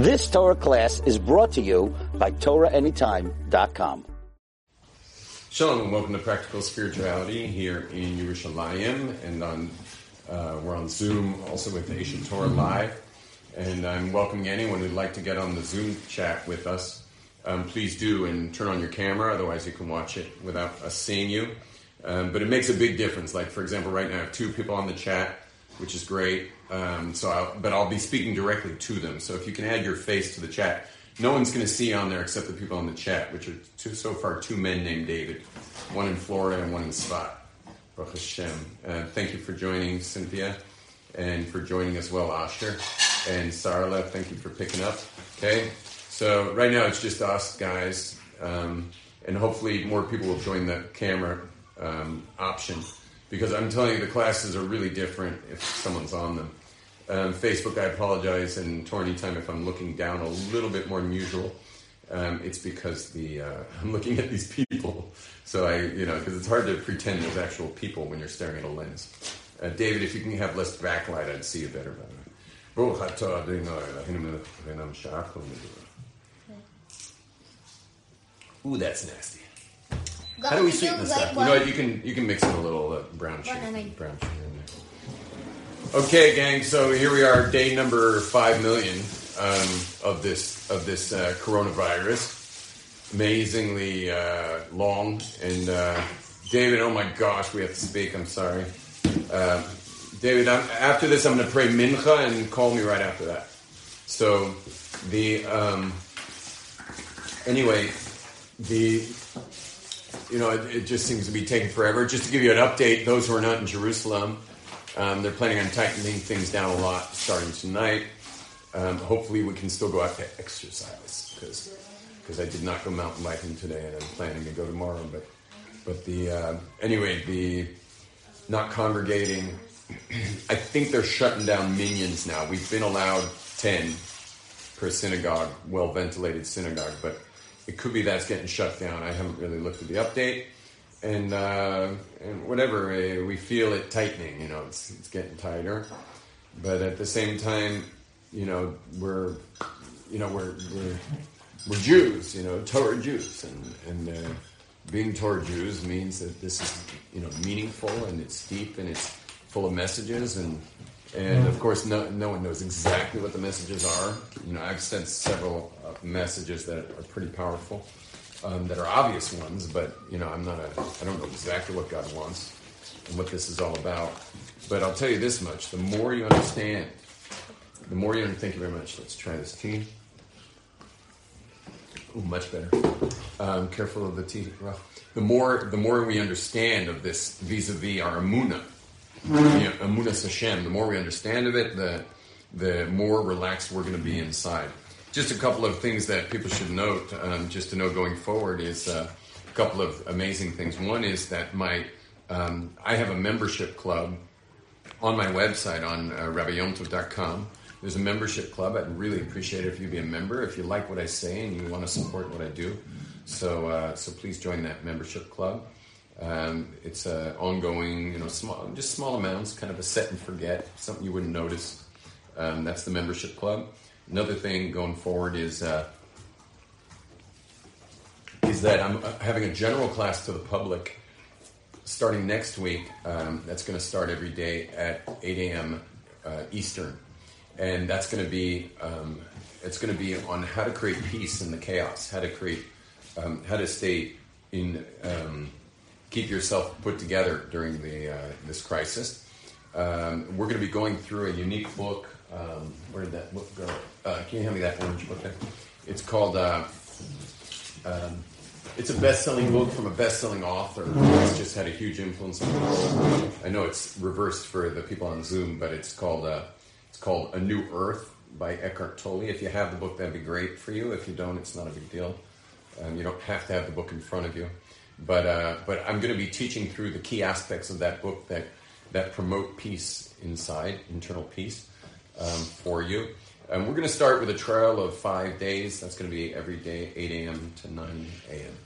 This Torah class is brought to you by TorahAnytime.com. Shalom and welcome to Practical Spirituality here in Yerushalayim, and on uh, we're on Zoom also with Asia Torah Live, and I'm welcoming anyone who'd like to get on the Zoom chat with us. Um, please do and turn on your camera, otherwise you can watch it without us seeing you. Um, but it makes a big difference. Like for example, right now I have two people on the chat, which is great. Um, so, I'll, but I'll be speaking directly to them. So if you can add your face to the chat, no one's going to see on there except the people on the chat, which are two, so far two men named David, one in Florida and one in Tzfat. Baruch Hashem. Uh, thank you for joining, Cynthia, and for joining as well, Asher and Sarla. Thank you for picking up. Okay, so right now it's just us guys, um, and hopefully more people will join the camera um, option because I'm telling you the classes are really different if someone's on them. Um, Facebook, I apologize, and Torah anytime if I'm looking down a little bit more than usual. Um, it's because the uh, I'm looking at these people, so I you know because it's hard to pretend there's actual people when you're staring at a lens. Uh, David, if you can have less backlight, I'd see you better. By the way. Ooh, that's nasty. How do we sweeten this up? You know what? You can you can mix in a little uh, brown sugar. Brown sugar in there. Okay, gang. So here we are, day number five million um, of this of this uh, coronavirus. Amazingly uh, long, and uh, David. Oh my gosh, we have to speak. I'm sorry, uh, David. I'm, after this, I'm going to pray mincha and call me right after that. So the um, anyway the you know, it, it, just seems to be taking forever. Just to give you an update, those who are not in Jerusalem, um, they're planning on tightening things down a lot starting tonight. Um, hopefully, we can still go out to exercise because because I did not go mountain biking today, and I'm planning to go tomorrow. But but the uh, anyway, the not congregating. I think they're shutting down minyans now. We've been allowed ten per synagogue, well ventilated synagogue, but it could be that's getting shut down. I haven't really looked at the update, and uh, and whatever uh, we feel it tightening. You know, it's it's getting tighter, but at the same time, you know, we're you know we're we're we're Jews. You know, Torah Jews, and and. Uh, being Torah Jews means that this is, you know, meaningful and it's deep and it's full of messages and and of course, no, no one knows exactly what the messages are. You know, I've sent several messages that are pretty powerful, um, that are obvious ones, but you know, I'm not a, I don't know exactly what God wants and what this is all about. But I'll tell you this much: the more you understand, the more you. Thank you very much. Let's try this tea. Ooh, much better. Um, careful of the tea. The more, the more we understand of this vis-a-vis our amuna, yeah, Emunas Hashem, the more we understand of it, the, the more relaxed we're going to be inside. Just a couple of things that people should note, um, just to know going forward, is uh, a couple of amazing things. One is that my um, I have a membership club on my website on uh. There's a membership club. I'd really appreciate it if you'd be a member. If you like what I say and you want to support what I do, so uh, so please join that membership club. Um, it's uh, ongoing, you know, small, just small amounts, kind of a set and forget, something you wouldn't notice. Um, that's the membership club. Another thing going forward is uh, is that I'm having a general class to the public starting next week. Um, that's going to start every day at 8 a.m. Uh, Eastern, and that's going to be um, it's going to be on how to create peace in the chaos, how to create, um, how to stay in um, keep yourself put together during the uh, this crisis. Um, we're going to be going through a unique book. Um, where did that book go? Uh, can you hand me that orange book? There? It's called. Uh, um, it's a best-selling book from a best-selling author. It's just had a huge influence on. I know it's reversed for the people on Zoom, but it's called uh, it's called A New Earth by Eckhart Tolle. If you have the book, that'd be great for you. If you don't, it's not a big deal. Um, you don't have to have the book in front of you. But, uh, but I'm going to be teaching through the key aspects of that book that, that promote peace inside, internal peace for you. And we're going to start with a trial of five days. That's going to be every day, 8 a.m. to 9 a.m.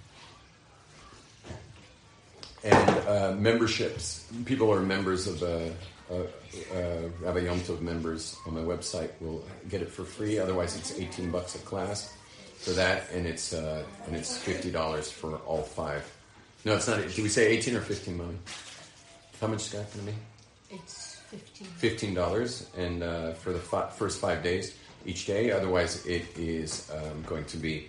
And uh, memberships. People are members of the uh, uh, Rabbi Yom Tov members on my website will get it for free. Otherwise, it's 18 bucks a class for that, and it's uh, and it's fifty dollars for all five. No, it's not. Did we say 18 or 15 money? How much is that going to be? It's 15. Fifteen dollars, and uh, for the fi- first five days each day. Otherwise, it is um, going to be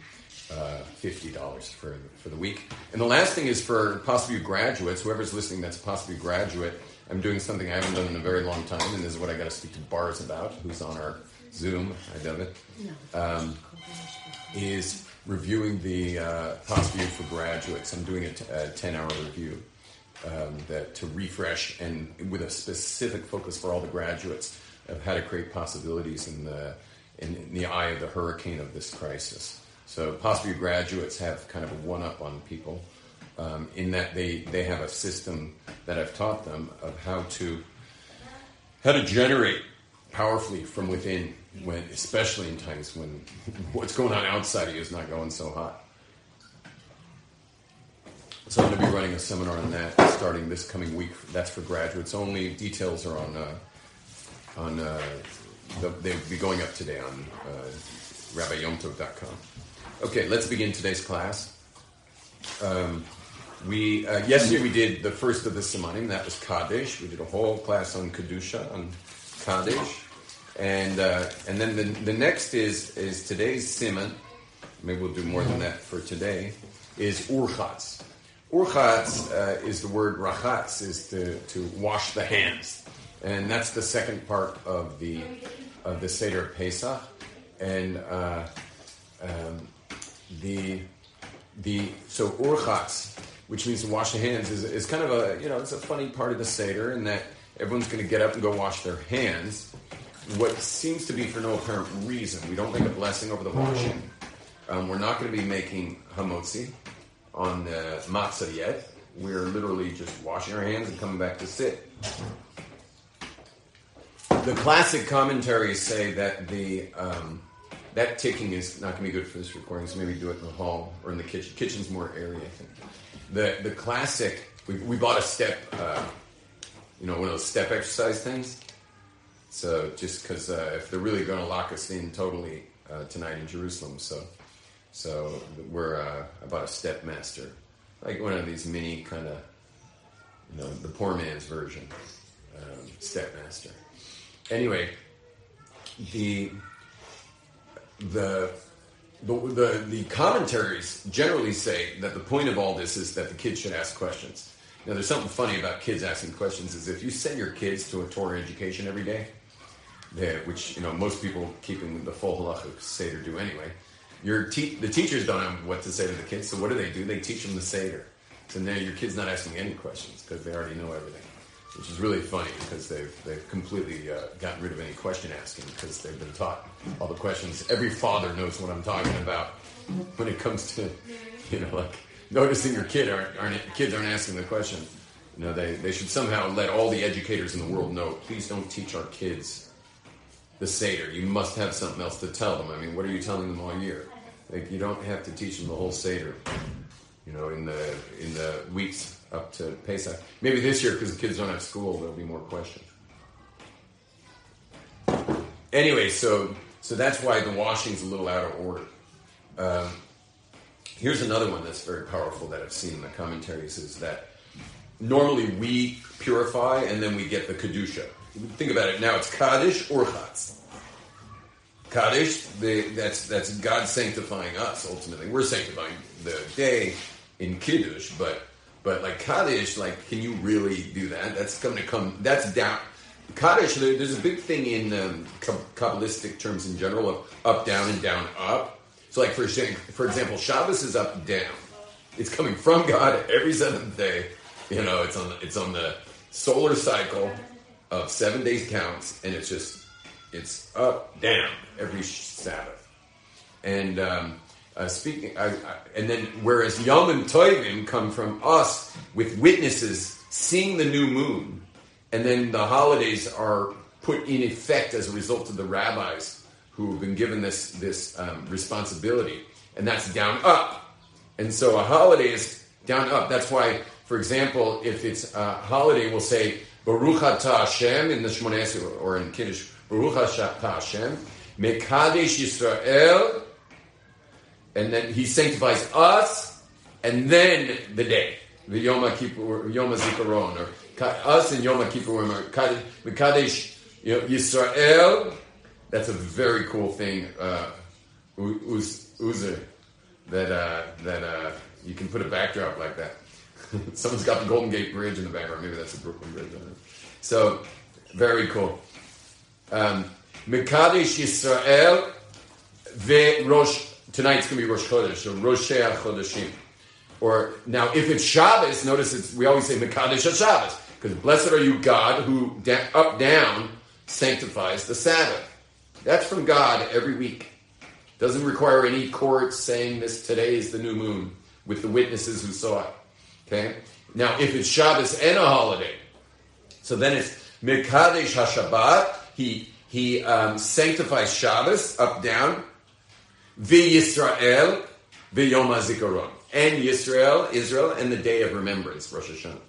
uh, fifty dollars for for the week. And the last thing is for possibly graduates. Whoever's listening, that's possibly graduate. I'm doing something I haven't done in a very long time, and this is what I got to speak to Bars about, who's on our Zoom. I love it. Um, is reviewing the uh, possibly for graduates. I'm doing a, t- a 10 hour review um, that to refresh and with a specific focus for all the graduates of how to create possibilities in the in, in the eye of the hurricane of this crisis. So possibly graduates have kind of a one up on people um, in that they they have a system that I've taught them of how to how to generate powerfully from within when especially in times when what's going on outside of you is not going so hot. So I'm going to be running a seminar on that starting this coming week. That's for graduates only. Details are on uh, on uh, the, they'll be going up today on uh, RabbiYomtov.com. Okay, let's begin today's class. Um, we uh, yesterday we did the first of the Simanim. That was Kaddish. We did a whole class on kedusha on Kaddish, and uh, and then the, the next is is today's Siman. Maybe we'll do more than that for today. Is Urchatz. Urchatz uh, is the word rachatz, is to, to wash the hands, and that's the second part of the of the Seder Pesach, and uh, um, the the so urchatz, which means to wash the hands, is, is kind of a you know it's a funny part of the Seder in that everyone's going to get up and go wash their hands. What seems to be for no apparent reason, we don't make a blessing over the washing. Um, we're not going to be making hamotzi on the matzah yet. We're literally just washing our hands and coming back to sit. The classic commentaries say that the um, that ticking is not going to be good for this recording, so maybe do it in the hall or in the kitchen. Kitchen's more airy, I think. The the classic. We, we bought a step, uh, you know, one of those step exercise things. So just because uh, if they're really going to lock us in totally uh, tonight in Jerusalem, so so we're uh, a Stepmaster, like one of these mini kind of, you know, the poor man's version, um, step master. Anyway, the the the, the, the commentaries generally say that the point of all this is that the kids should ask questions. Now, there's something funny about kids asking questions is if you send your kids to a Torah education every day, they, which you know most people keeping the full halachic seder do anyway. Your te- the teachers don't know what to say to the kids, so what do they do? They teach them the seder. So now your kid's not asking any questions because they already know everything, which is really funny because they've they've completely uh, gotten rid of any question asking because they've been taught all the questions. Every father knows what I'm talking about when it comes to you know like noticing your kid aren't, aren't kids aren't asking the question. You know they they should somehow let all the educators in the world know. Please don't teach our kids the Seder. You must have something else to tell them. I mean, what are you telling them all year? Like, you don't have to teach them the whole Seder. You know, in the in the weeks up to Pesach. Maybe this year, because the kids don't have school, there'll be more questions. Anyway, so so that's why the washing's a little out of order. Um, here's another one that's very powerful that I've seen in the commentaries is that normally we purify and then we get the kedusha. Think about it. Now it's Kaddish Urchatz. Kaddish, the, that's that's God sanctifying us ultimately. We're sanctifying the day in Kiddush, but but like Kaddish, like can you really do that? That's going to come. That's down. Kaddish, there, there's a big thing in um, Kabbalistic terms in general of up, down, and down, up. So, like for for example, Shabbos is up, down. It's coming from God every seventh day. You know, it's on it's on the solar cycle of seven days counts, and it's just it's up down every Sabbath. And um, uh, speaking, I, I, and then whereas Yamim Tovim come from us with witnesses seeing the new moon, and then the holidays are put in effect as a result of the rabbis who have been given this this um, responsibility, and that's down up. And so a holiday is down up. That's why, for example, if it's a holiday, we'll say Baruch Ata Hashem in the Shmoneh or in Kiddush. Baruch Hashem. Mekadesh Yisrael. And then he sanctifies us, and then the day, the Yom Kippur, Yom Zikaron, or us and Yom Kippurim, or Mekadesh Yisrael. That's a very cool thing. Uh, that uh, that uh, you can put a backdrop like that. Someone's got the Golden Gate Bridge in the background. Maybe that's a Brooklyn Bridge. So, very cool. Um, Mekadesh Yisrael Rosh. Tonight's going to be Rosh Chodesh, so Rosh Chodeshim. Or now, if it's Shabbos, notice it's, we always say Mekadesh Shabbos because blessed are you, God, who da- up down sanctifies the Sabbath. That's from God every week. Doesn't require any court saying this today is the new moon with the witnesses who saw it. Okay? Now, if it's Shabbos and a holiday, so then it's Mekadesh HaShabbat, he, he um, sanctifies Shabbos up, down, V'Yisrael, V'Yom HaZikaron. And Yisrael, Israel, and the day of remembrance, Rosh Hashanah.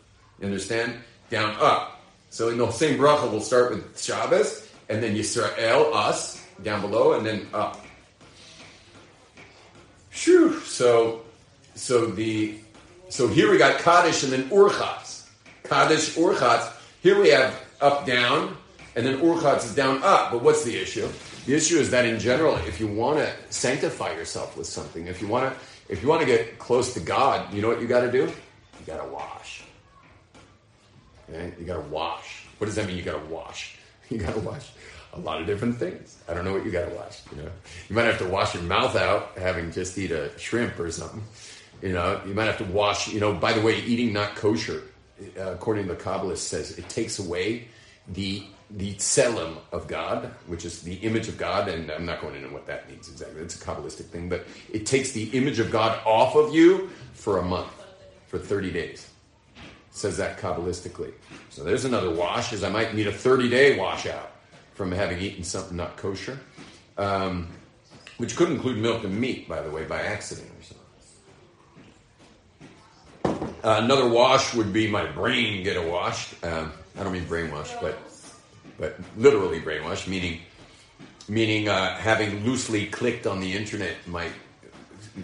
You understand? Down, up. So in the same bracha, we'll start with Shabbos, and then Yisrael, us, down below, and then up. Phew. So, so the so here we got Kaddish and then Urchatz. Kaddish, Urchatz. Here we have up, down, and then Urchatz is down, up. But what's the issue? The issue is that in general, if you want to sanctify yourself with something, if you want to, if you want to get close to God, you know what you got to do? You got to wash. Okay? You got to wash. What does that mean? You got to wash. You got to wash a lot of different things. I don't know what you got to wash. You know, you might have to wash your mouth out having just eat a shrimp or something. You know, you might have to wash. You know, by the way, eating not kosher, uh, according to the Kabbalist, says it takes away the the tselem of God, which is the image of God, and I'm not going into what that means exactly. It's a Kabbalistic thing, but it takes the image of God off of you for a month, for 30 days. It says that Kabbalistically. So there's another wash, as I might need a 30 day washout from having eaten something not kosher, um, which could include milk and meat, by the way, by accident or something. Uh, another wash would be my brain get a wash. Um, I don't mean brainwash, but but literally brainwash, meaning meaning uh, having loosely clicked on the internet might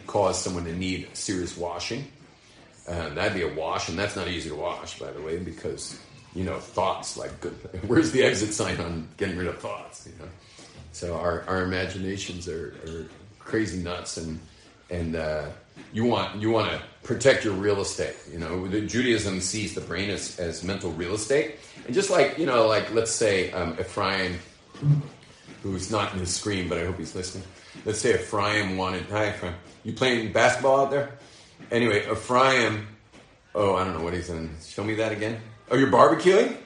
cause someone to need serious washing. Uh, that'd be a wash, and that's not easy to wash, by the way, because you know thoughts like good, where's the exit sign on getting rid of thoughts? You know, so our, our imaginations are, are crazy nuts, and and uh, you want you want to protect your real estate. You know, Judaism sees the brain as, as mental real estate, and just like you know, like let's say um, Ephraim, who's not in the screen, but I hope he's listening. Let's say Ephraim wanted. Hi, Ephraim. You playing basketball out there? Anyway, Ephraim. Oh, I don't know what he's in. Show me that again. Oh, you're barbecuing.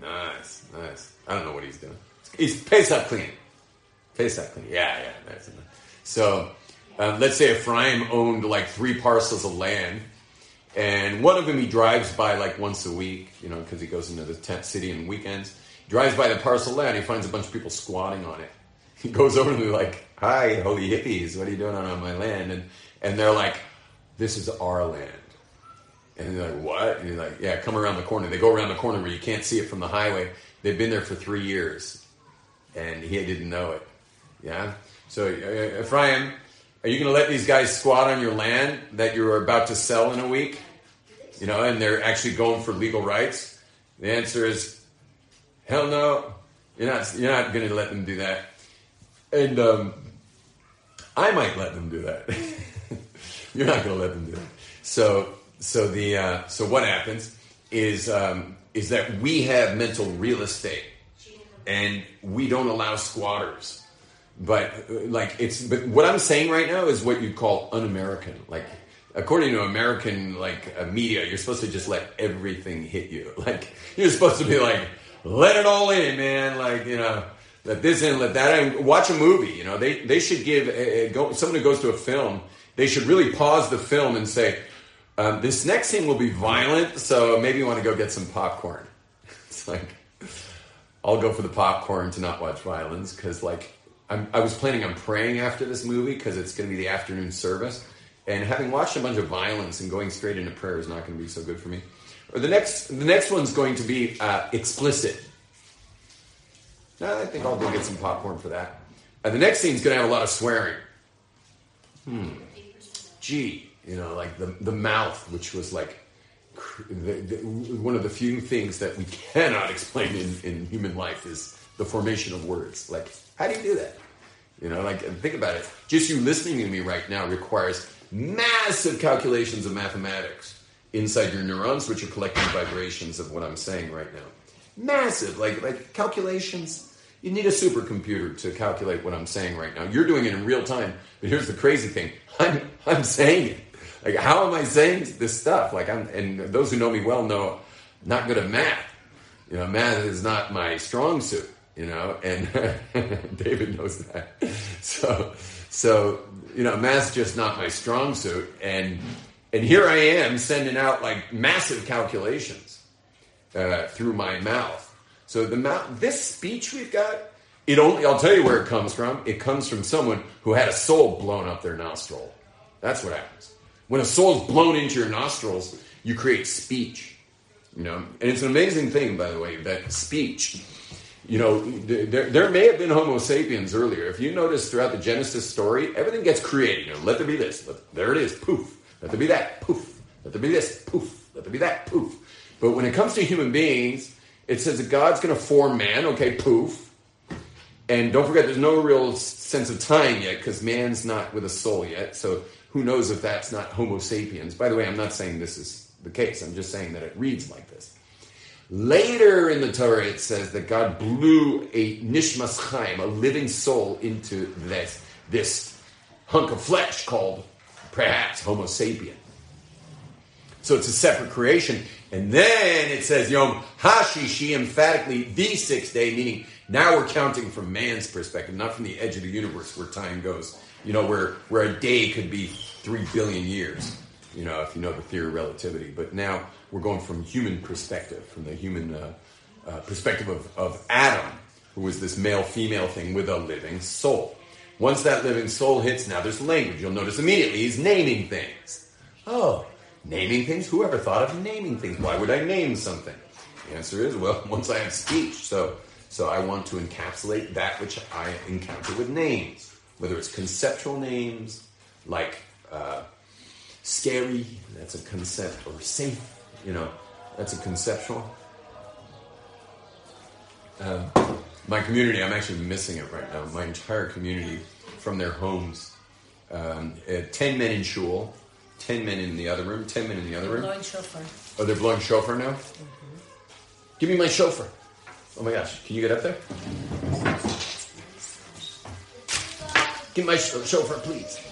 Nice, nice. I don't know what he's doing. He's Pesach clean. Pesach clean. Yeah, yeah. Nice. So um, let's say Ephraim owned like three parcels of land, and one of them he drives by like once a week, you know, because he goes into the tent city on weekends. He drives by the parcel land, he finds a bunch of people squatting on it. He goes over to them like, "Hi, holy hippies, what are you doing on my land?" And and they're like, "This is our land." And they're like, "What?" And he's like, "Yeah, come around the corner." They go around the corner where you can't see it from the highway. They've been there for three years, and he didn't know it. Yeah. So uh, Ephraim are you going to let these guys squat on your land that you're about to sell in a week? You know, and they're actually going for legal rights? The answer is hell no. You're not, you're not going to let them do that. And um, I might let them do that. you're not going to let them do that. So, so, the, uh, so what happens is, um, is that we have mental real estate and we don't allow squatters but like it's but what I'm saying right now is what you'd call un-American. Like according to American like uh, media, you're supposed to just let everything hit you. Like you're supposed to be like, let it all in, man. Like you know, let this in, let that in. Watch a movie. You know, they they should give a, a, go, someone who goes to a film. They should really pause the film and say, um, this next scene will be violent, so maybe you want to go get some popcorn. It's like I'll go for the popcorn to not watch violence because like I'm, i was planning on praying after this movie because it's going to be the afternoon service. And having watched a bunch of violence and going straight into prayer is not going to be so good for me. Or the next, the next one's going to be uh, explicit. I think I'll go get some popcorn for that. Uh, the next scene's going to have a lot of swearing. Hmm. Gee, you know, like the the mouth, which was like the, the, one of the few things that we cannot explain in, in human life is the formation of words. Like, how do you do that? You know, like think about it. Just you listening to me right now requires massive calculations of mathematics inside your neurons, which are collecting vibrations of what I'm saying right now. Massive, like like calculations. You need a supercomputer to calculate what I'm saying right now. You're doing it in real time, but here's the crazy thing: I'm I'm saying it. Like, how am I saying this stuff? Like, I'm, and those who know me well know, I'm not good at math. You know, math is not my strong suit. You know, and David knows that. So, so you know, math's just not my strong suit. And and here I am sending out like massive calculations uh, through my mouth. So the mouth, this speech we've got, it only. I'll tell you where it comes from. It comes from someone who had a soul blown up their nostril. That's what happens. When a soul's blown into your nostrils, you create speech. You know, and it's an amazing thing, by the way, that speech. You know, there, there may have been Homo sapiens earlier. If you notice throughout the Genesis story, everything gets created. You know, let there be this. Let, there it is. Poof. Let there be that. Poof. Let there be this. Poof. Let there be that. Poof. But when it comes to human beings, it says that God's going to form man. Okay, poof. And don't forget, there's no real sense of time yet because man's not with a soul yet. So who knows if that's not Homo sapiens? By the way, I'm not saying this is the case. I'm just saying that it reads like this. Later in the Torah, it says that God blew a nishmas chaim, a living soul, into this, this hunk of flesh called perhaps Homo sapien. So it's a separate creation. And then it says Yom Hashishi, emphatically the sixth day, meaning now we're counting from man's perspective, not from the edge of the universe where time goes you know, where, where a day could be three billion years, you know, if you know the theory of relativity. But now we're going from human perspective, from the human uh, uh, perspective of, of Adam, who was this male female thing with a living soul. Once that living soul hits, now there's language. You'll notice immediately he's naming things. Oh, naming things? Who ever thought of naming things? Why would I name something? The answer is, well, once I have speech. So, so I want to encapsulate that which I encounter with names whether it's conceptual names like uh, scary, that's a concept, or safe, you know, that's a conceptual. Uh, my community, I'm actually missing it right now. My entire community from their homes. Um, uh, 10 men in shul, 10 men in the other room, 10 men in the other room. Blowing shofar. Oh, they're blowing shofar now? Mm-hmm. Give me my shofar. Oh my gosh, can you get up there? Give my shofar, please.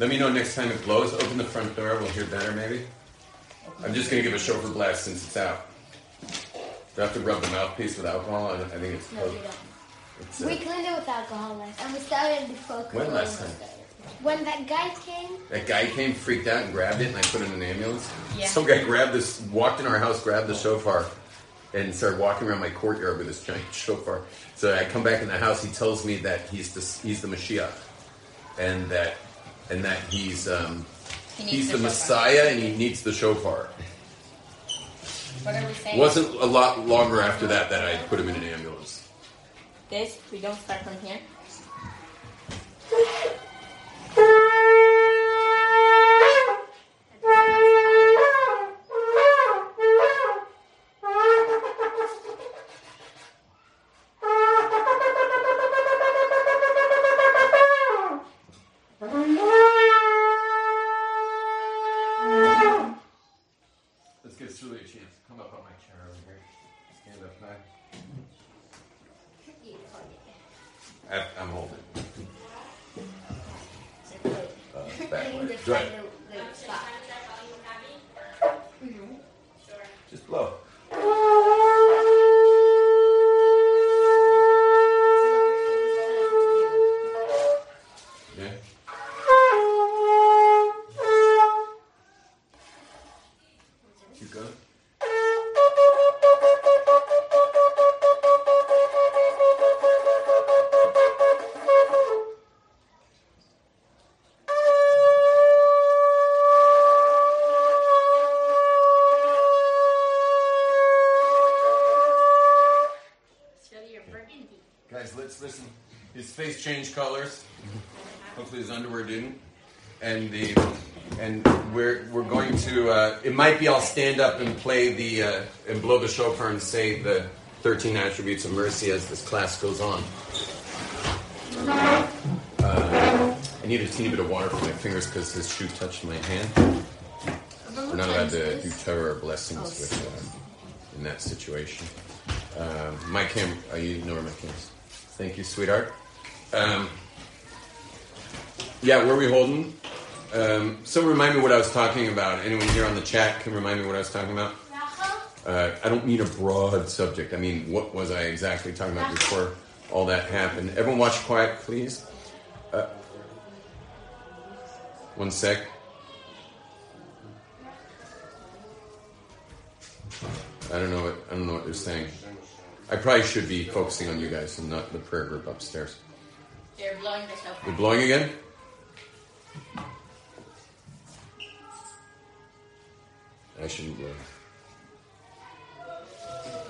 Let me know next time it blows. Open the front door. We'll hear better, maybe. I'm just going to give a shofar blast since it's out. Do I have to rub the mouthpiece with alcohol? I, I think it's. No, you don't. It's, uh, we cleaned it with alcohol last time. We started before When last time? When that guy came. That guy came, freaked out, and grabbed it, and I put it in an ambulance. Yeah. Some guy grabbed this, walked in our house, grabbed the shofar, and started walking around my courtyard with this giant shofar. So I come back in the house. He tells me that he's the he's the Mashiach, and that and that he's um, he he's the, the Messiah and he needs the shofar. What are we saying? Wasn't a lot longer after that that I put him in an ambulance. This we don't start from here. Face changed colors. Hopefully his underwear didn't. And the and we're we're going to. Uh, it might be I'll stand up and play the uh, and blow the shofar and say the thirteen attributes of mercy as this class goes on. Uh, I need a teeny bit of water for my fingers because his shoe touched my hand. We're not allowed to do Torah or blessings with uh, in that situation. Um, my cam, uh, you where my camera. Thank you, sweetheart. Um, yeah, where are we holding? Um, someone remind me what I was talking about. Anyone here on the chat can remind me what I was talking about? Uh, I don't mean a broad subject. I mean, what was I exactly talking about before all that happened? Everyone watch quiet, please. Uh, one sec. I don't know what I don't know what they're saying. I probably should be focusing on you guys and not the prayer group upstairs. They're blowing the shofar. They're blowing again? I shouldn't blow.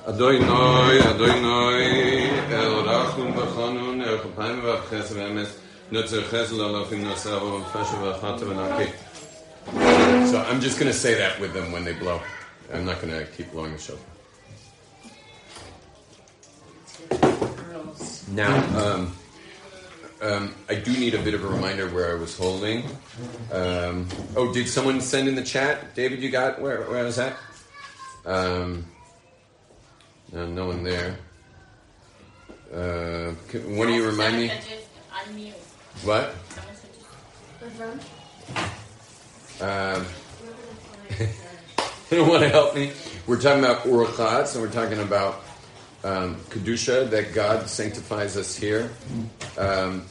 Adonai, Adonai, El Rachum B'chanun, El Chapayim V'Chesed V'Emes, Nutzer Chesed L'Alafim Nasav V'Feshe V'Chata V'Naki. So I'm just going to say that with them when they blow. I'm not going to keep blowing the shofar. Now, um, um, I do need a bit of a reminder where I was holding. Um, oh, did someone send in the chat? David, you got where? Where was that? Um, no, no one there. Uh, can, one of you remind me? Someone said just unmute. What? Someone said just Um, you want to help me? We're talking about urchatz, and we're talking about um, kedusha that God sanctifies us here. Um,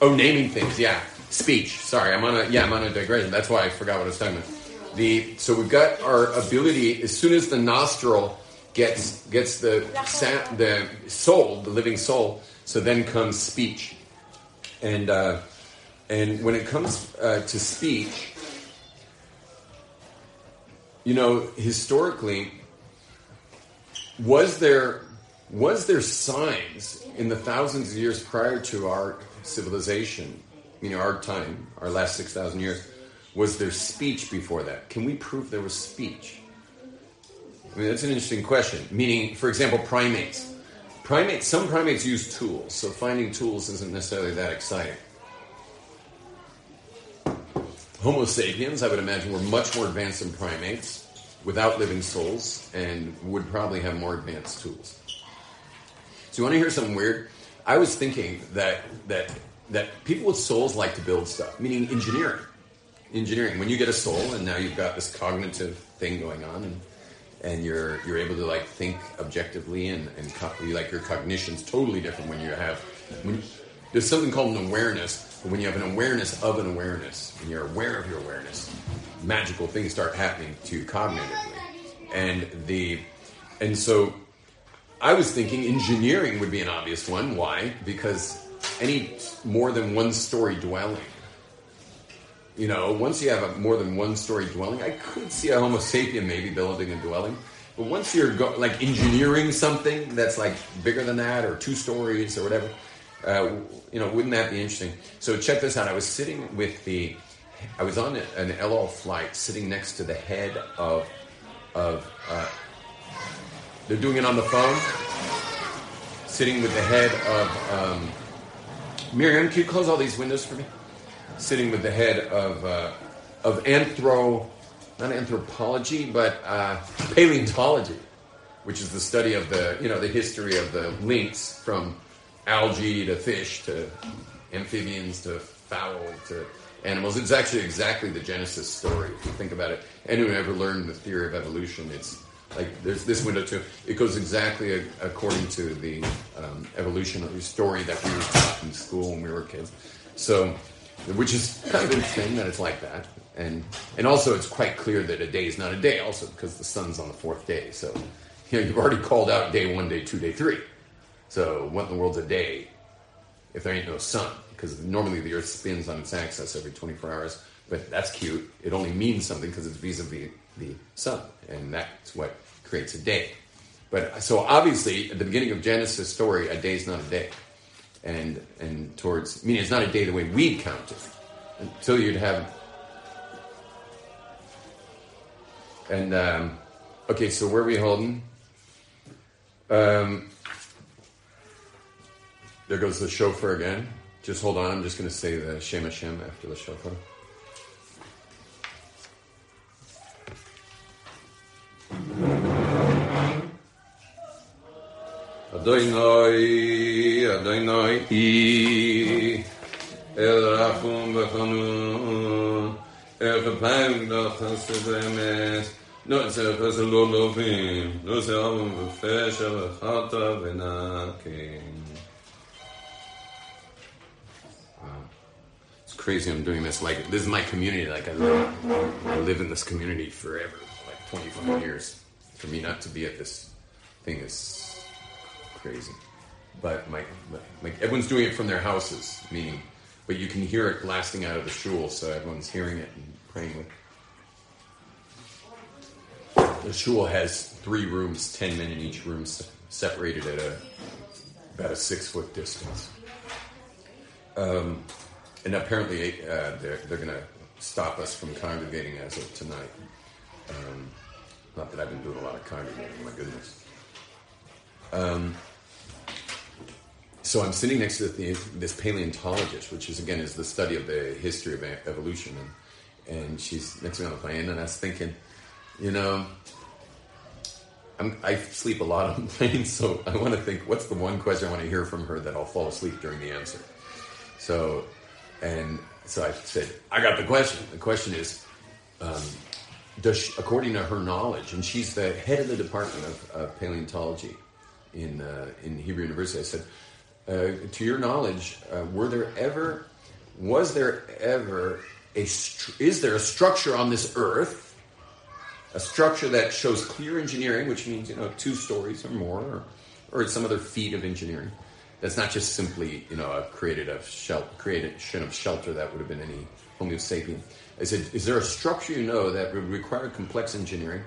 oh, naming things, yeah. Speech. Sorry, I'm on a yeah, I'm on a digression. That's why I forgot what I was talking about. The so we've got our ability as soon as the nostril gets gets the sa- the soul, the living soul. So then comes speech, and uh, and when it comes uh, to speech, you know, historically, was there was there signs in the thousands of years prior to our civilization, you know, our time, our last six thousand years? Was there speech before that? Can we prove there was speech? I mean, that's an interesting question. Meaning, for example, primates. Primates. Some primates use tools, so finding tools isn't necessarily that exciting. Homo sapiens, I would imagine, were much more advanced than primates without living souls and would probably have more advanced tools. So you want to hear something weird? I was thinking that that that people with souls like to build stuff, meaning engineering. Engineering. When you get a soul and now you've got this cognitive thing going on and and you're you're able to like think objectively and and co- like your cognition's totally different when you have when there's something called an awareness but when you have an awareness of an awareness and you're aware of your awareness magical things start happening to you cognitively and the and so i was thinking engineering would be an obvious one why because any more than one story dwelling you know, once you have a more than one story dwelling, I could see a Homo sapien maybe building a dwelling. But once you're go- like engineering something that's like bigger than that, or two stories, or whatever, uh, you know, wouldn't that be interesting? So check this out. I was sitting with the, I was on an El Al flight, sitting next to the head of, of, uh, they're doing it on the phone, sitting with the head of, um, Miriam, can you close all these windows for me? sitting with the head of uh, of anthro, not anthropology, but uh, paleontology, which is the study of the you know the history of the links from algae to fish to amphibians to fowl to animals. It's actually exactly the Genesis story if you think about it. Anyone ever learned the theory of evolution, it's like there's this window too. It goes exactly a, according to the um, evolutionary story that we were taught in school when we were kids. So which is kind of interesting that it's like that. And and also it's quite clear that a day is not a day, also because the sun's on the fourth day. So you know you've already called out day one, day two, day three. So what in the world's a day if there ain't no sun? Because normally the Earth spins on its axis every 24 hours. But that's cute. It only means something because it's vis-a-vis the sun, and that's what creates a day. But so obviously at the beginning of Genesis story, a day is not a day. and and towards. I mean, it's not a day the way we'd count it until you'd have. And um, okay, so where are we holding? Um, there goes the shofar again. Just hold on. I'm just going to say the Shem Hashem after the shofar. Adonai, Adonai, El Rachum B'chanu, El Chapayim G'dach Chesed Emes, No Tzeh Chesed Lo Lovim, No Tzeh Avim V'fesh El crazy I'm doing this. Like, this is my community. Like, I live, I live in this community forever, like 25 years. For me not to be at this thing is crazy. But my, like everyone's doing it from their houses, meaning, but you can hear it blasting out of the shul, so everyone's hearing it and praying with. The shul has three rooms, ten men in each room, separated at a about a six foot distance. Um, and apparently, uh, they're they're going to stop us from congregating as of tonight. Um, not that I've been doing a lot of congregating, my goodness. Um, so I'm sitting next to this paleontologist, which is again is the study of the history of evolution, and, and she's next to me on the plane, and I was thinking, you know, I'm, i sleep a lot on planes, so I want to think, what's the one question I want to hear from her that I'll fall asleep during the answer? So, and so I said, I got the question. The question is, um, does she, according to her knowledge, and she's the head of the department of, of paleontology in uh, in Hebrew University, I said uh, to your knowledge, uh, were there ever, was there ever a, is there a structure on this earth, a structure that shows clear engineering, which means, you know, two stories or more, or, or some other feat of engineering, that's not just simply, you know, a created a creation of shelter that would have been any Homo sapien. I said, is there a structure you know that would require complex engineering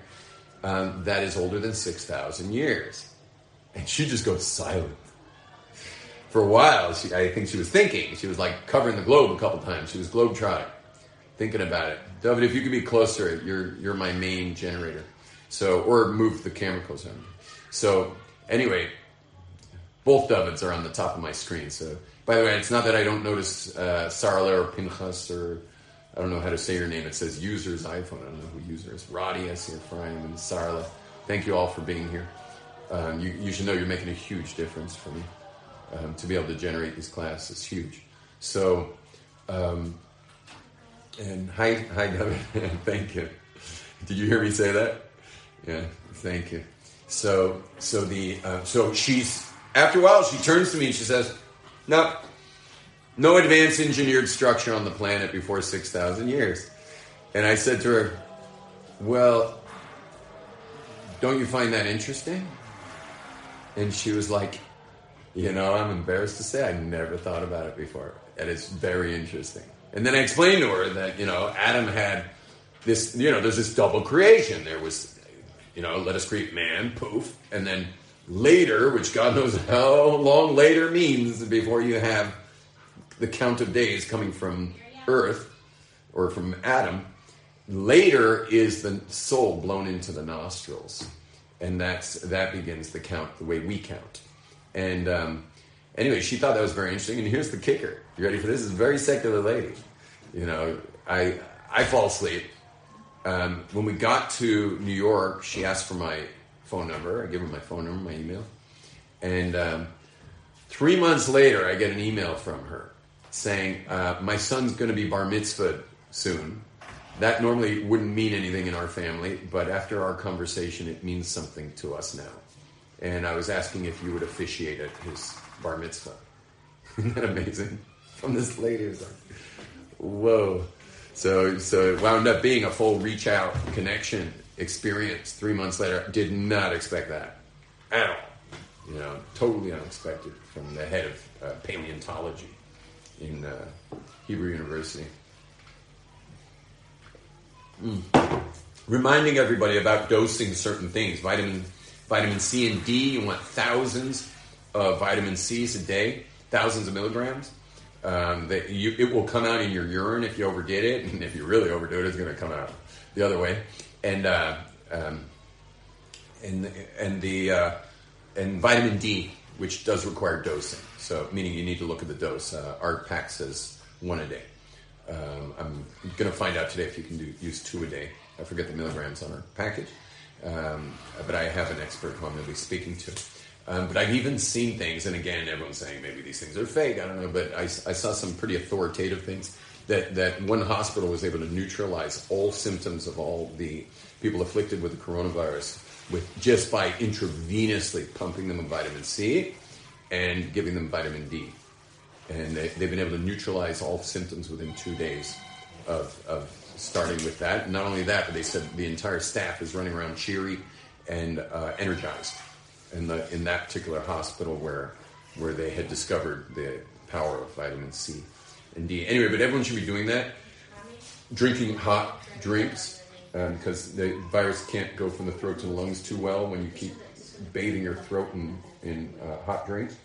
um, that is older than 6,000 years? And she just goes silent for a while, she, I think she was thinking. She was like covering the globe a couple times. She was globe trotting, thinking about it. David, if you could be closer, you're you're my main generator. So, or move the camera closer. So, anyway, both Davids are on the top of my screen. So, by the way, it's not that I don't notice uh, Sarla or Pinchas or I don't know how to say your name. It says users iPhone. I don't know who user is. Roddy, I see Ephraim and Sarla. Thank you all for being here. Um, you, you should know you're making a huge difference for me um, to be able to generate these classes is huge. So, um, and hi, hi, David. thank you. Did you hear me say that? Yeah, thank you. So, so the uh, so she's after a while she turns to me and she says, "No, no advanced engineered structure on the planet before six thousand years." And I said to her, "Well, don't you find that interesting?" And she was like, you know, I'm embarrassed to say I never thought about it before. And it's very interesting. And then I explained to her that, you know, Adam had this, you know, there's this double creation. There was, you know, let us create man, poof. And then later, which God knows how long later means before you have the count of days coming from earth or from Adam, later is the soul blown into the nostrils. And that's that begins the count the way we count. And um, anyway, she thought that was very interesting. And here's the kicker: you ready for this? This is a very secular lady. You know, I I fall asleep. Um, when we got to New York, she asked for my phone number. I give her my phone number, my email, and um, three months later, I get an email from her saying, uh, "My son's going to be bar mitzvah soon." That normally wouldn't mean anything in our family, but after our conversation, it means something to us now and I was asking if you would officiate at his bar mitzvah. Isn't that amazing? From this lady, like, whoa. So, so it wound up being a full reach out connection experience three months later. Did not expect that at all. You know, totally unexpected from the head of uh, paleontology in uh, Hebrew University. Mm. Reminding everybody about dosing certain things, vitamin Vitamin C and D, you want thousands of vitamin C's a day. thousands of milligrams. Um, that you, it will come out in your urine if you overdid it, and if you really overdo it, it's going to come out the other way. And uh, um, and and the uh, and vitamin D, which does require dosing. So meaning you need to look at the dose. Uh, Art Pack says one a day. Um, I'm going to find out today if you can do, use two a day. I forget the milligrams on our package, um, but I have an expert who I'm going to be speaking to. Um, but I've even seen things, and again, everyone's saying maybe these things are fake. I don't know, but I, I saw some pretty authoritative things that, that one hospital was able to neutralize all symptoms of all the people afflicted with the coronavirus with just by intravenously pumping them with vitamin C and giving them vitamin D. And they, have been able to neutralize all symptoms within two days of, of starting with that. Not only that, but they said the entire staff is running around cheery and uh, energized in the in that particular hospital where where they had discovered the power of vitamin C and D. Anyway, but everyone should be doing that. Drinking hot drinks because um, the virus can't go from the throat to the lungs too well when you keep bathing your throat in in uh, hot drinks.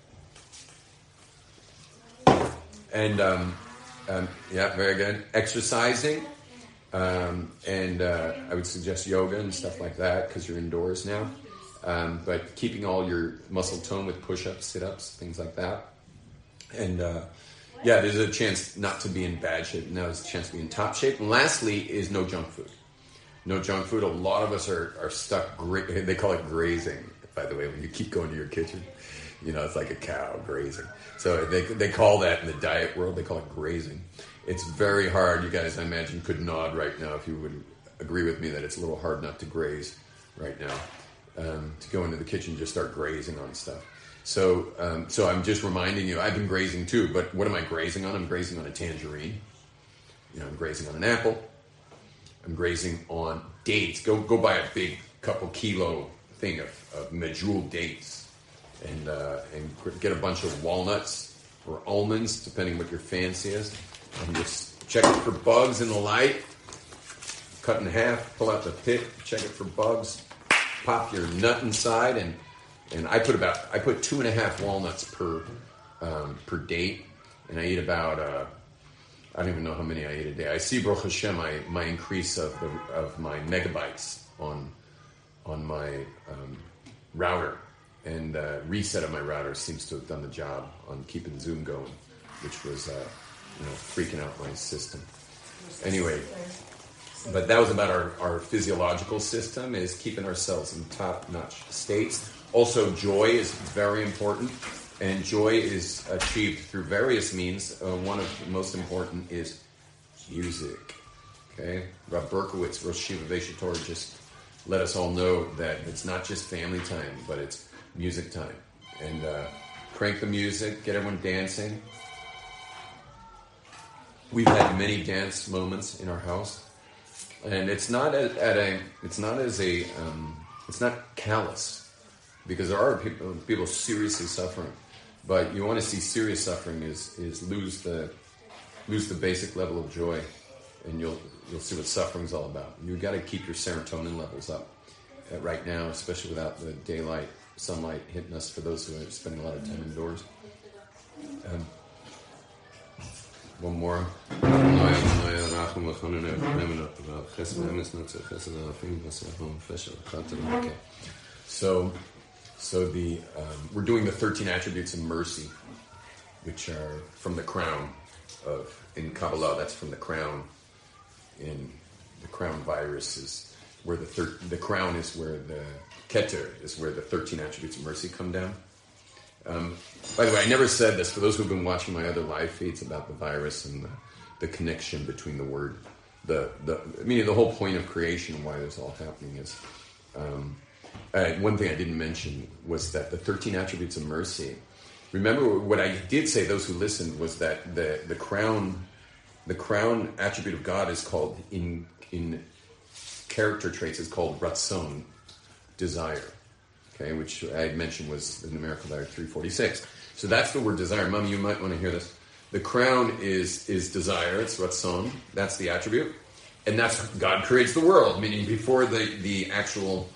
And um, um, yeah, very good. Exercising. Um, and uh, I would suggest yoga and stuff like that because you're indoors now. Um, but keeping all your muscle tone with push-ups, sit-ups, things like that. And uh, yeah, there's a chance not to be in bad shape. Now there's a chance to be in top shape. And lastly, is no junk food. No junk food. A lot of us are, are stuck. Gra- they call it grazing. By the way, when you keep going to your kitchen, you know it's like a cow grazing. So they they call that in the diet world. They call it grazing. It's very hard. You guys, I imagine, could nod right now if you would agree with me that it's a little hard not to graze right now um, to go into the kitchen and just start grazing on stuff. So, um, so I'm just reminding you, I've been grazing too, but what am I grazing on? I'm grazing on a tangerine. You know, I'm grazing on an apple. I'm grazing on dates. Go, go buy a big couple kilo thing of, of medjool dates and, uh, and get a bunch of walnuts or almonds, depending what your fancy is. And just check it for bugs in the light. Cut in half, pull out the pit, check it for bugs pop your nut inside, and and I put about I put two and a half walnuts per um, per date, and I eat about uh, I don't even know how many I eat a day. I see Baruch Hashem my, my increase of the of my megabytes on on my um, router, and uh, reset of my router seems to have done the job on keeping Zoom going, which was uh, you know freaking out my system. Anyway, but that was about our, our physiological system is keeping ourselves in top-notch states. Also joy is very important and joy is achieved through various means. Uh, one of the most important is music okay? Rob Berkowitz Rosh Yeshiva Torah just let us all know that it's not just family time but it's music time. And uh, crank the music get everyone dancing. We've had many dance moments in our house and it's not at, at a it's not as a um, it's not callous because there are people people seriously suffering. But you want to see serious suffering is is lose the lose the basic level of joy and you'll you'll see what suffering's all about. You got to keep your serotonin levels up uh, right now especially without the daylight sunlight hitting us for those who are spending a lot of time indoors. Um, one more. So, so the um, we're doing the thirteen attributes of mercy, which are from the crown of in Kabbalah. That's from the crown. In the crown virus is where the thir- the crown is where the keter is where the thirteen attributes of mercy come down. Um, by the way, I never said this. For those who've been watching my other live feeds about the virus and the, the connection between the word, the, the I meaning the whole point of creation, why this all happening is. Um, uh, one thing I didn't mention was that the 13 attributes of mercy. Remember what I did say, those who listened, was that the, the crown the crown attribute of God is called in in character traits is called ratzon, desire okay, which I mentioned was the numerical value 346. So that's the word desire. Mom, you might want to hear this. The crown is is desire. It's ratzon. That's the attribute, and that's God creates the world. Meaning before the the actual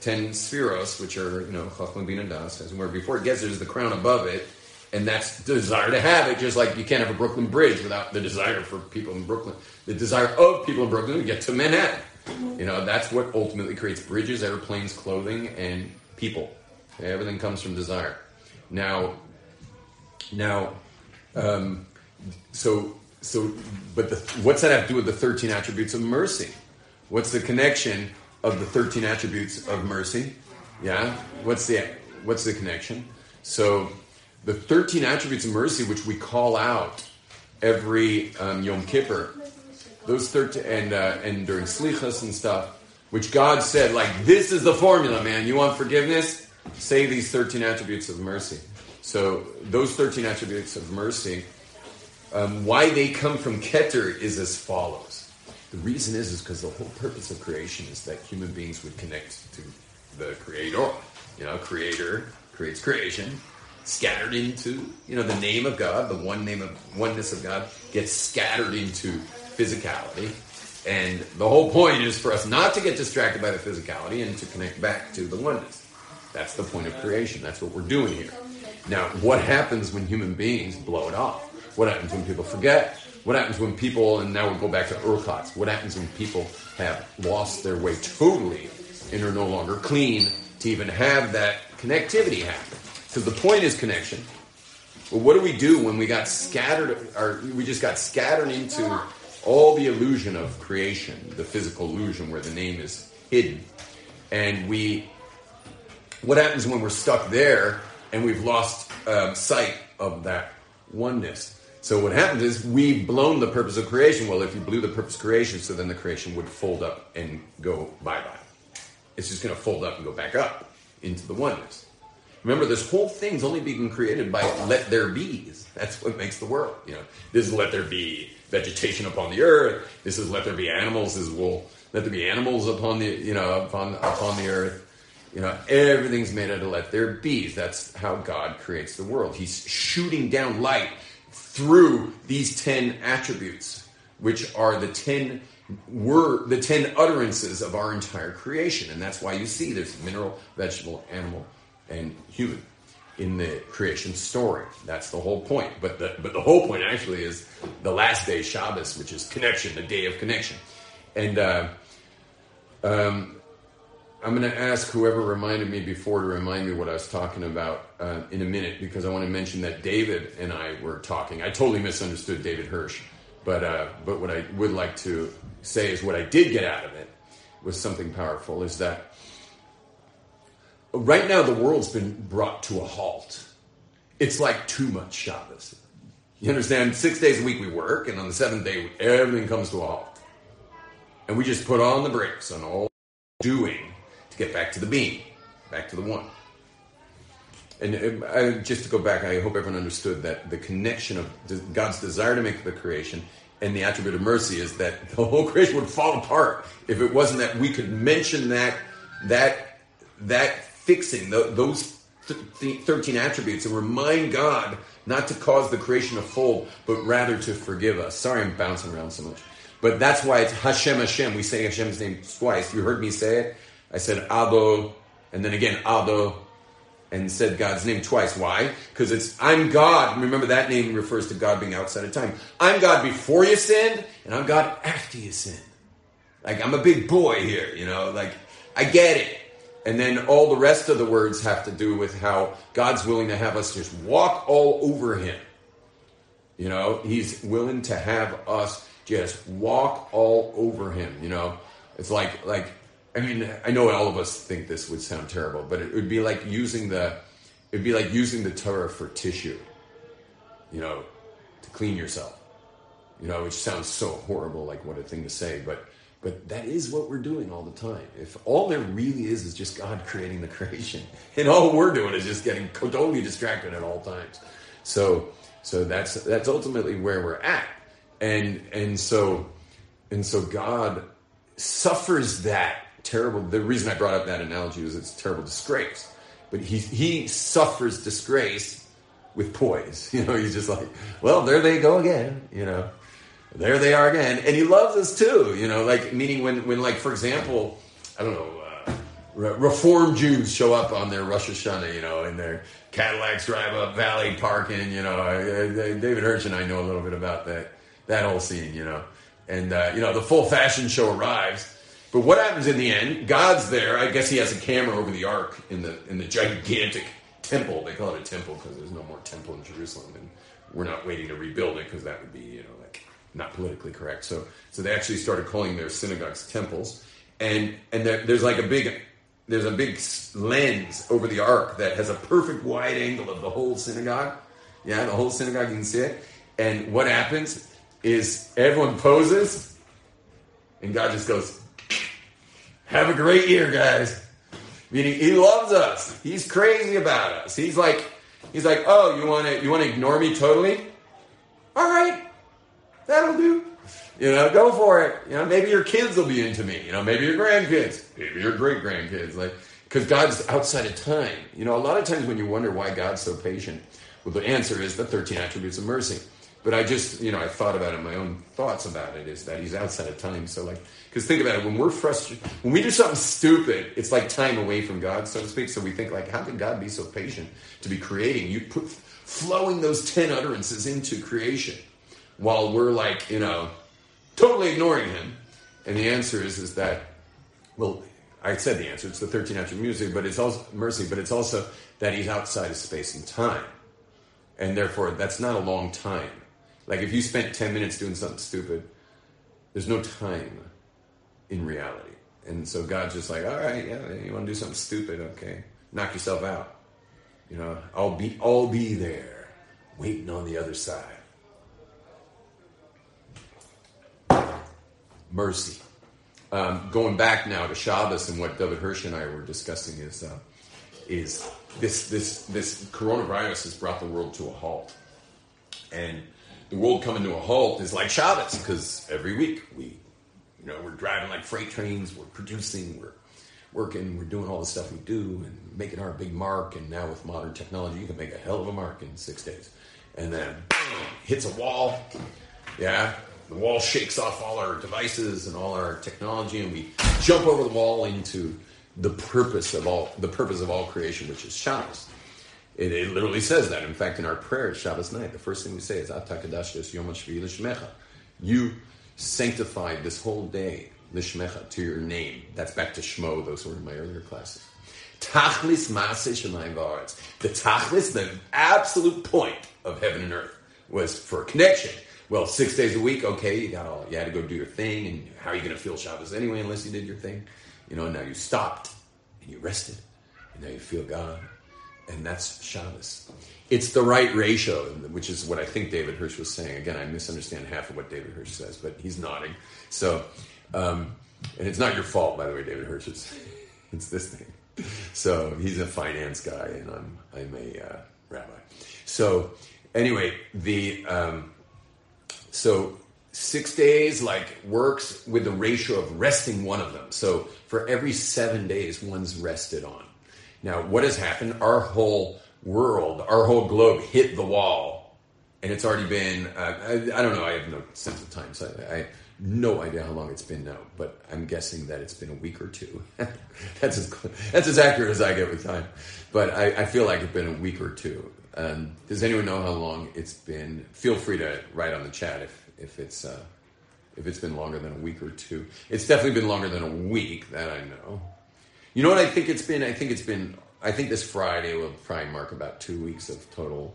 ten spheros, which are you know chachma bin and das, where before it gets there's the crown above it, And that's desire to have it, just like you can't have a Brooklyn Bridge without the desire for people in Brooklyn, the desire of people in Brooklyn to get to Manhattan. You know, that's what ultimately creates bridges, airplanes, clothing, and people. Everything comes from desire. Now, now, um, so so, but the, what's that have to do with the thirteen attributes of mercy? What's the connection of the thirteen attributes of mercy? Yeah, what's the what's the connection? So, the thirteen attributes of mercy, which we call out every um, Yom Kippur, those thirteen and uh, and during Slichas and stuff, which God said, like this is the formula, man. You want forgiveness? Say these thirteen attributes of mercy. So, those thirteen attributes of mercy um, why they come from Keter is as follows. The reason is is because the whole purpose of creation is that human beings would connect to the Creator. You know, Creator creates creation, scattered into you know the name of God, the one name of oneness of God gets scattered into physicality. And the whole point is for us not to get distracted by the physicality and to connect back to the oneness. That's the point of creation. That's what we're doing here. Now, what happens when human beings blow it off? What happens when people forget? What happens when people, and now we'll go back to Urchatz, what happens when people have lost their way totally and are no longer clean to even have that connectivity happen? Because the point is connection. But what do we do when we got scattered, or we just got scattered into all the illusion of creation, the physical illusion where the name is hidden? And we, what happens when we're stuck there and we've lost uh, sight of that oneness? So what happens is we've blown the purpose of creation. Well, if you blew the purpose of creation, so then the creation would fold up and go bye bye. It's just going to fold up and go back up into the oneness. Remember, this whole thing's only being created by let there be's. That's what makes the world. You know, this is let there be vegetation upon the earth. This is let there be animals. This is will let there be animals upon the you know upon upon the earth. You know, everything's made out of let there be. That's how God creates the world. He's shooting down light through these 10 attributes, which are the 10 were the 10 utterances of our entire creation. And that's why you see there's mineral, vegetable, animal, and human in the creation story. That's the whole point. But the, but the whole point actually is the last day, Shabbos, which is connection, the day of connection. And uh, um, I'm going to ask whoever reminded me before to remind me what I was talking about uh, in a minute because I want to mention that David and I were talking. I totally misunderstood David Hirsch, but uh, but what I would like to say is what I did get out of it was something powerful. Is that right now the world's been brought to a halt. It's like too much Shabbos. You understand? Six days a week we work, and on the seventh day everything comes to a halt, and we just put on the brakes on all doing to get back to the being, back to the one. And uh, just to go back, I hope everyone understood that the connection of God's desire to make the creation and the attribute of mercy is that the whole creation would fall apart if it wasn't that we could mention that that that fixing the, those th- 13 attributes and remind God not to cause the creation to fold, but rather to forgive us. Sorry, I'm bouncing around so much. But that's why it's Hashem Hashem. We say Hashem's name twice. You heard me say it. I said Ado, and then again Ado, and said God's name twice. Why? Because it's I'm God. Remember that name refers to God being outside of time. I'm God before you sinned, and I'm God after you sinned. Like I'm a big boy here, you know. Like I get it. And then all the rest of the words have to do with how God's willing to have us just walk all over Him. You know, He's willing to have us just walk all over Him. You know, it's like like I mean, I know all of us think this would sound terrible, but it would be like using the it'd be like using the Torah for tissue, you know, to clean yourself. You know, which sounds so horrible, like what a thing to say, but but that is what we're doing all the time. If all there really is is just God creating the creation, and all we're doing is just getting totally distracted at all times. So so that's that's ultimately where we're at, and and so and so God suffers that terrible. The reason I brought up that analogy is it's terrible disgrace. But he he suffers disgrace with poise. You know, he's just like, well, there they go again. You know, there they are again, and he loves us too. You know, like meaning when when like for example, I don't know. Uh, Reform Jews show up on their Rosh Hashanah, you know, in their Cadillacs drive up, valet parking. You know, David Hirsch and I know a little bit about that that whole scene. You know, and uh, you know the full fashion show arrives. But what happens in the end? God's there. I guess he has a camera over the ark in the in the gigantic temple. They call it a temple because there's no more temple in Jerusalem, and we're not waiting to rebuild it because that would be you know like not politically correct. So so they actually started calling their synagogues temples, and and there, there's like a big there's a big lens over the ark that has a perfect wide angle of the whole synagogue. Yeah, the whole synagogue you can see it. And what happens is everyone poses, and God just goes, "Have a great year, guys." Meaning He loves us. He's crazy about us. He's like, He's like, "Oh, you want to you want to ignore me totally? All right, that'll do." You know, go for it. You know, maybe your kids will be into me. You know, maybe your grandkids, maybe your great grandkids. Like, because God's outside of time. You know, a lot of times when you wonder why God's so patient, well, the answer is the 13 attributes of mercy. But I just, you know, I thought about it. My own thoughts about it is that He's outside of time. So, like, because think about it, when we're frustrated, when we do something stupid, it's like time away from God, so to speak. So we think, like, how can God be so patient to be creating? You put flowing those 10 utterances into creation while we're like, you know, totally ignoring him? And the answer is, is that, well, I said the answer. It's the 13 attribute music, but it's also mercy, but it's also that he's outside of space and time. And therefore, that's not a long time. Like if you spent 10 minutes doing something stupid, there's no time in reality. And so God's just like, all right, yeah, you want to do something stupid, okay. Knock yourself out. You know, I'll be I'll be there, waiting on the other side. Mercy. Um, going back now to Shabbos and what David Hirsch and I were discussing is uh, is this this this coronavirus has brought the world to a halt, and the world coming to a halt is like Shabbos because every week we, you know, we're driving like freight trains, we're producing, we're working, we're doing all the stuff we do and making our big mark. And now with modern technology, you can make a hell of a mark in six days, and then hits a wall. Yeah, the wall shakes off all our devices and all our technology, and we jump over the wall into the purpose of all the purpose of all creation, which is Shabbos. It, it literally says that. In fact, in our prayer Shabbos night, the first thing we say is Atakadashis Yom Lishmecha. You sanctified this whole day Lishmecha to your name. That's back to Shmo. Those were in my earlier classes. Tachlis Maaseh Shemayim The tachlis, the absolute point of heaven and earth, was for connection well, six days a week, okay, you got all, you had to go do your thing, and how are you going to feel Shabbos anyway unless you did your thing? You know, now you stopped and you rested, and now you feel God, and that's Shabbos. It's the right ratio, which is what I think David Hirsch was saying. Again, I misunderstand half of what David Hirsch says, but he's nodding. So, um, and it's not your fault, by the way, David Hirsch. It's, it's this thing. So he's a finance guy, and I'm I'm a uh, rabbi. So anyway, the um, so six days like works with the ratio of resting one of them. So for every seven days, one's rested on. Now, what has happened? Our whole world, our whole globe hit the wall, and it's already been. Uh, I, I, don't know. I have no sense of time, so I, I no idea how long it's been now. But I'm guessing that it's been a week or two. that's as that's as accurate as I get with time. But I, I feel like it's been a week or two. Um, does anyone know how long it's been? Feel free to write on the chat if if it's uh, if it's been longer than a week or two. It's definitely been longer than a week. That I know. You know what I think it's been? I think it's been. I think this Friday will probably mark about two weeks of total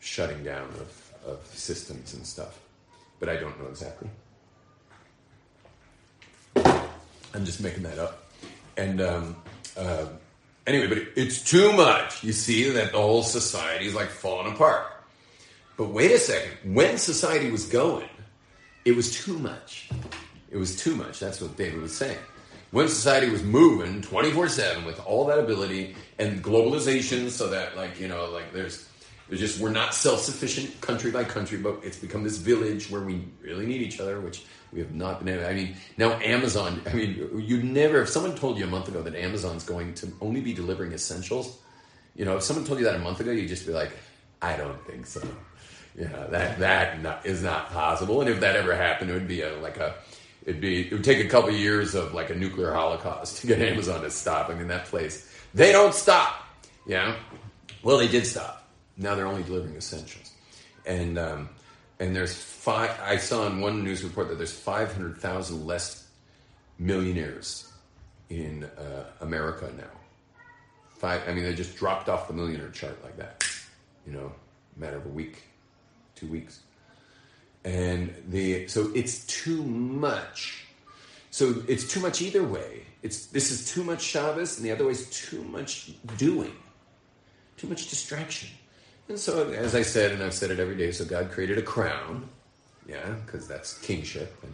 shutting down of, of systems and stuff. But I don't know exactly. I'm just making that up. And um, uh, Anyway, but it's too much. You see that the whole society is like falling apart. But wait a second. When society was going, it was too much. It was too much. That's what David was saying. When society was moving 24 7 with all that ability and globalization, so that, like, you know, like there's, there's just, we're not self sufficient country by country, but it's become this village where we really need each other, which we have not been able. I mean, now Amazon. I mean, you never. If someone told you a month ago that Amazon's going to only be delivering essentials, you know, if someone told you that a month ago, you'd just be like, I don't think so. Yeah, that that not, is not possible. And if that ever happened, it would be a, like a. It'd be. It would take a couple of years of like a nuclear holocaust to get Amazon to stop. I mean, that place they don't stop. Yeah. Well, they did stop. Now they're only delivering essentials, and um, and there's five. I saw in one news report that there's five hundred thousand less millionaires in uh, America now. Five. I mean, they just dropped off the millionaire chart like that. You know, matter of a week, two weeks, and the so it's too much. So it's too much either way. It's this is too much Shabbos, and the other way is too much doing, too much distraction. And so, as I said, and I've said it every day, so God created a crown, yeah, because that's kingship and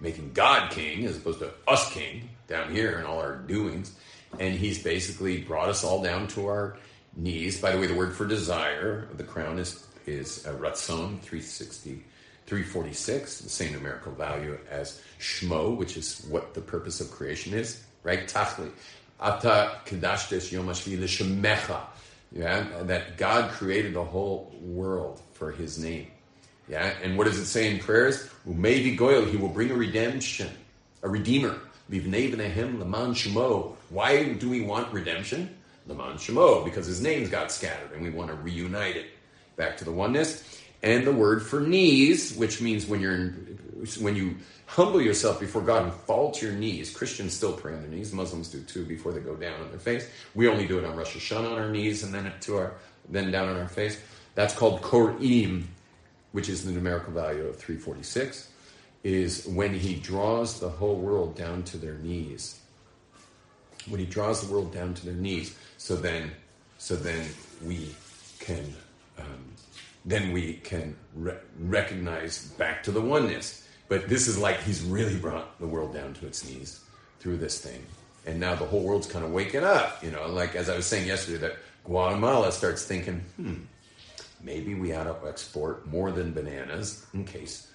making God king as opposed to us king down here and all our doings. And He's basically brought us all down to our knees. By the way, the word for desire of the crown is is uh, ratzon 360. 346, the same numerical value as Shmo, which is what the purpose of creation is, right? Tachli. Ata kedashtes yom l'shemecha. Yeah, that God created the whole world for His name. Yeah, and what does it say in prayers? Umevi goyel, He will bring a redemption, a redeemer. Livnei v'nehem leman shemo. Why do we want redemption? Leman shemo, because His names got scattered, and we want to reunite it back to the oneness and the word for knees, which means when you're in, when you humble yourself before God and fall to your knees. Christians still pray on their knees. Muslims do too before they go down on their face. We only do it on Rosh Hashanah on our knees and then to our then down on our face. That's called korim, which is the numerical value of 346. Is when he draws the whole world down to their knees. When he draws the world down to their knees, so then, so then we can. Um, then we can re- recognize back to the oneness. But this is like he's really brought the world down to its knees through this thing. And now the whole world's kind of waking up, you know, like as I was saying yesterday, that Guatemala starts thinking, hmm, maybe we ought to export more than bananas in case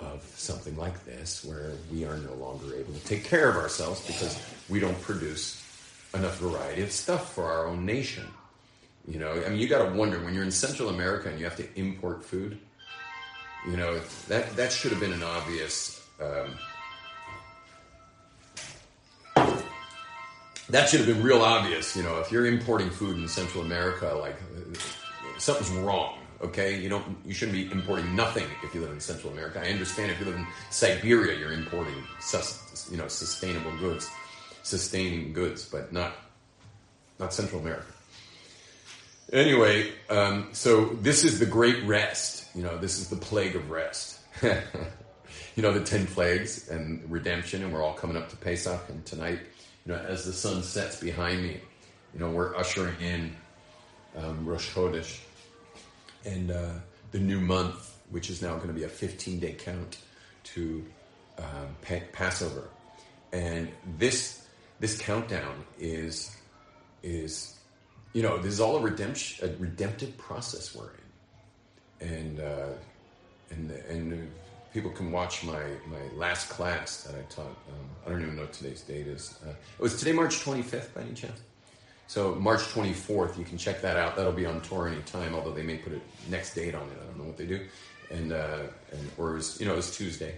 of something like this, where we are no longer able to take care of ourselves because we don't produce enough variety of stuff for our own nation. You know, I mean, you got to wonder when you're in Central America and you have to import food. You know, that that should have been an obvious. Um, that should have been real obvious. You know, if you're importing food in Central America, like something's wrong. Okay, you don't. You shouldn't be importing nothing if you live in Central America. I understand if you live in Siberia, you're importing, you know, sustainable goods, sustaining goods, but not not Central America. Anyway, um, so this is the great rest. You know, this is the plague of rest. you know, the 10 plagues and redemption, and we're all coming up to Pesach. And tonight, you know, as the sun sets behind me, you know, we're ushering in um, Rosh Chodesh and uh, the new month, which is now going to be a 15 day count to um, pa- Passover. And this this countdown is is you know, this is all a redemption, a redemptive process we're in, and uh, and and people can watch my my last class that I taught. Um, I don't even know today's date is. Uh, it was today, March 25th, by any chance. So March 24th, you can check that out. That'll be on TorahAnytime, although they may put a next date on it. I don't know what they do, and uh, and or it was you know it was Tuesday.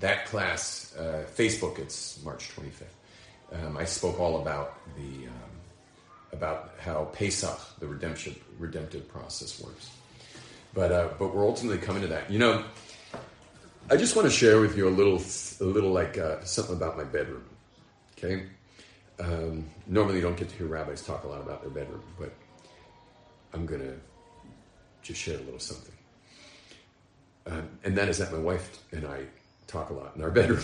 That class, uh, Facebook, it's March 25th. Um, I spoke all about the um, about how Pesach, the redemption redemptive process, works. But uh, but we're ultimately coming to that. You know, I just want to share with you a little a little like uh, something about my bedroom. Okay, um, normally you don't get to hear rabbis talk a lot about their bedroom, but I'm gonna just share a little something. Um, and that is that my wife and I talk a lot in our bedroom.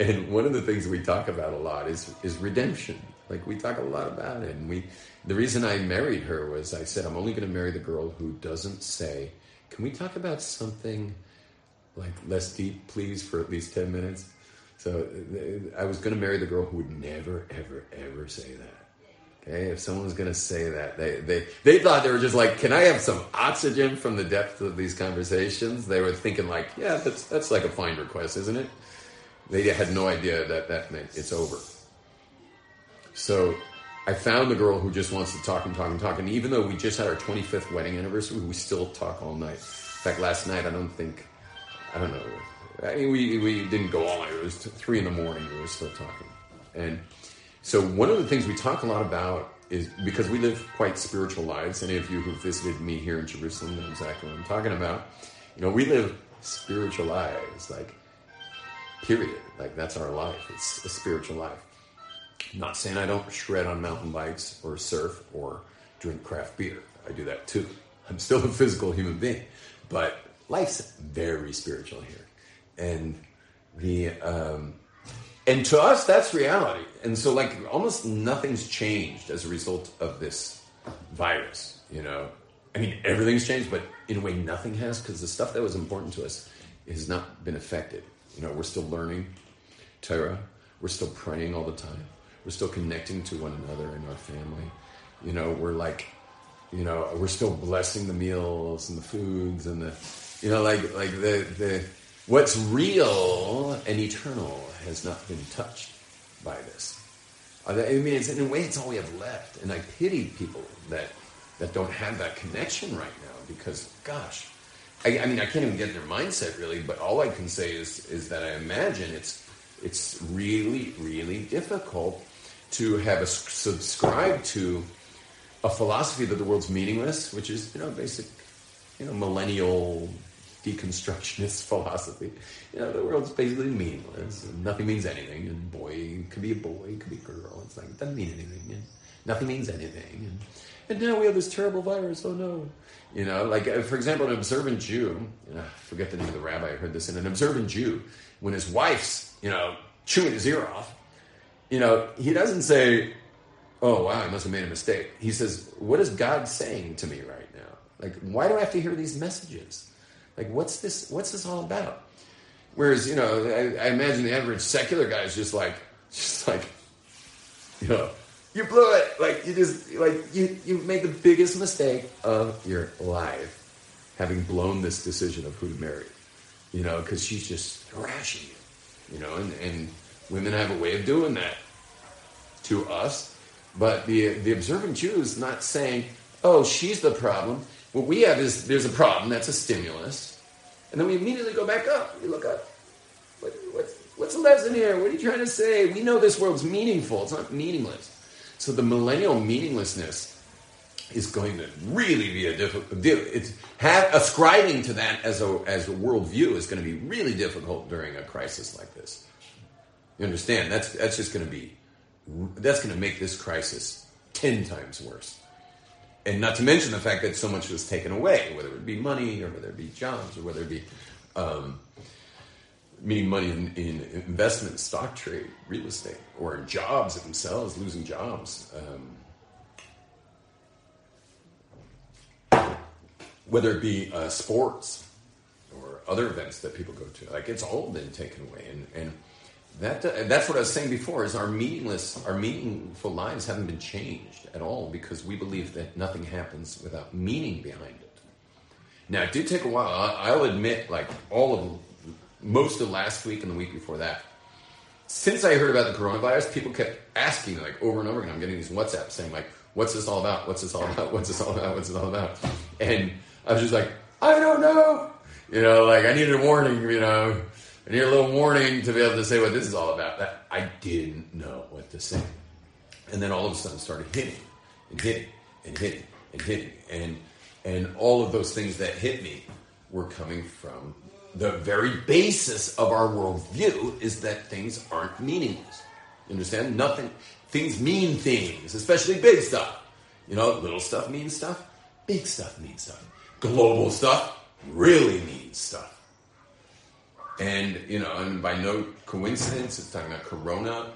and one of the things we talk about a lot is is redemption like we talk a lot about it, and we. The reason I married her was I said I'm only going to marry the girl who doesn't say, "Can we talk about something like less deep, please, for at least ten minutes?" So I was going to marry the girl who would never, ever, ever say that. Okay, if someone was going to say that, they, they they thought they were just like, "Can I have some oxygen from the depth of these conversations?" They were thinking like, "Yeah, that's that's like a fine request, isn't it?" They had no idea that that meant it's over. So I found the girl who just wants to talk and talk and talk. And even though we just had our 25th wedding anniversary, we still talk all night. In fact, last night, I don't think, I don't know. I mean, we, we didn't go all night. It was three in the morning. We were still talking. And so one of the things we talk a lot about is because we live quite spiritual lives. Any of you who visited me here in Jerusalem know exactly what I'm talking about. You know, we live spiritual lives, like period. Like that's our life. It's a spiritual life. Not saying I don't shred on mountain bikes or surf or drink craft beer. I do that too. I'm still a physical human being, but life's very spiritual here, and the um, and to us that's reality. And so, like, almost nothing's changed as a result of this virus. You know, I mean, everything's changed, but in a way, nothing has because the stuff that was important to us has not been affected. You know, we're still learning Torah. We're still praying all the time. We're still connecting to one another in our family. You know, we're like, you know, we're still blessing the meals and the foods and the, you know, like like the the what's real and eternal has not been touched by this. Uh, I mean, it's, in a way, it's all we have left, and I pity people that that don't have that connection right now because, gosh, I, I mean, I can't even get their mindset really. But all I can say is is that I imagine it's it's really really difficult to have a subscribe to a philosophy that the world's meaningless, which is you know basic, you know millennial deconstructionist philosophy. You know the world's basically meaningless. And nothing means anything, and boy could be a boy, could be a girl. It's like it doesn't mean anything, and nothing means anything. And, and now we have this terrible virus. Oh no! You know, like uh, for example, an observant Jew. I forget the name of the rabbi. I heard this in an observant Jew when his wife's you know chewing his ear off. You know, he doesn't say, "Oh wow, I must have made a mistake." He says, "What is God saying to me right now? Like, why do I have to hear these messages? Like, what's this? What's this all about?" Whereas, you know, I, I imagine the average secular guy is just like, just like, you know, you blew it. Like you just like you you made the biggest mistake of your life, having blown this decision of who to marry. You know, because she's just thrashing you. You know, and, and women have a way of doing that to us. But the the observant Jew is not saying, "Oh, she's the problem." What we have is there's a problem that's a stimulus, and then we immediately go back up. We look up. What, what's, what's the lesson here? What are you trying to say? We know this world's meaningful. It's not meaningless. So the millennial meaninglessness is going to really be a difficult. It's have, ascribing to that as a as a worldview is going to be really difficult during a crisis like this. You understand? That's that's just going to be that's going to make this crisis ten times worse. And not to mention the fact that so much was taken away, whether it be money or whether it be jobs or whether it be um, meaning money in, in, investment, stock trade, real estate, or in jobs themselves, losing jobs. Um, whether it be uh, sports or other events that people go to, like it's all been taken away, and and that uh, that's what I was saying before is our meaningless, our meaningful lives haven't been changed at all because we believe that nothing happens without meaning behind it. Now it did take a while. I'll admit, like all of most of last week and the week before that. Since I heard about the coronavirus, people kept asking like over and over again. I'm getting these WhatsApps saying like, "What's this all about? What's this all about? What's this all about? What's this all about?" And I was just like, "I don't know." You know, like I needed a warning. You know, I need a little warning to be able to say what this is all about. That I didn't know what to say, and then all of a sudden started hitting and hitting and hitting and hitting, and and all of those things that hit me were coming from the very basis of our worldview is that things aren't meaningless. You understand? Nothing. Things mean things, especially big stuff. You know, little stuff means stuff. Big stuff means stuff. Global stuff really means stuff. And you know, and by no coincidence, it's talking about corona.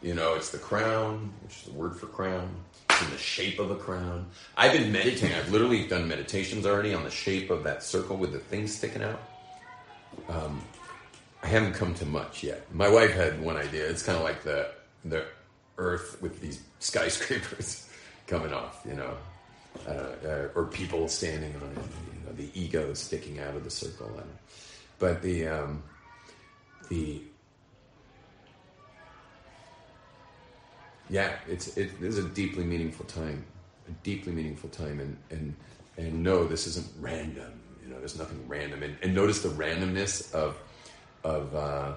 You know, it's the crown, which is the word for crown. It's in the shape of a crown. I've been meditating. I've literally done meditations already on the shape of that circle with the thing sticking out um, I haven't come to much yet. My wife had one idea. It's kind of like the the Earth with these skyscrapers coming off, you know, uh, uh, or people standing on it. You know, the ego sticking out of the circle. And, but the um, the yeah, it's it is a deeply meaningful time, a deeply meaningful time, and and and no, this isn't random You know, there's nothing random. And, and notice the randomness of of uh,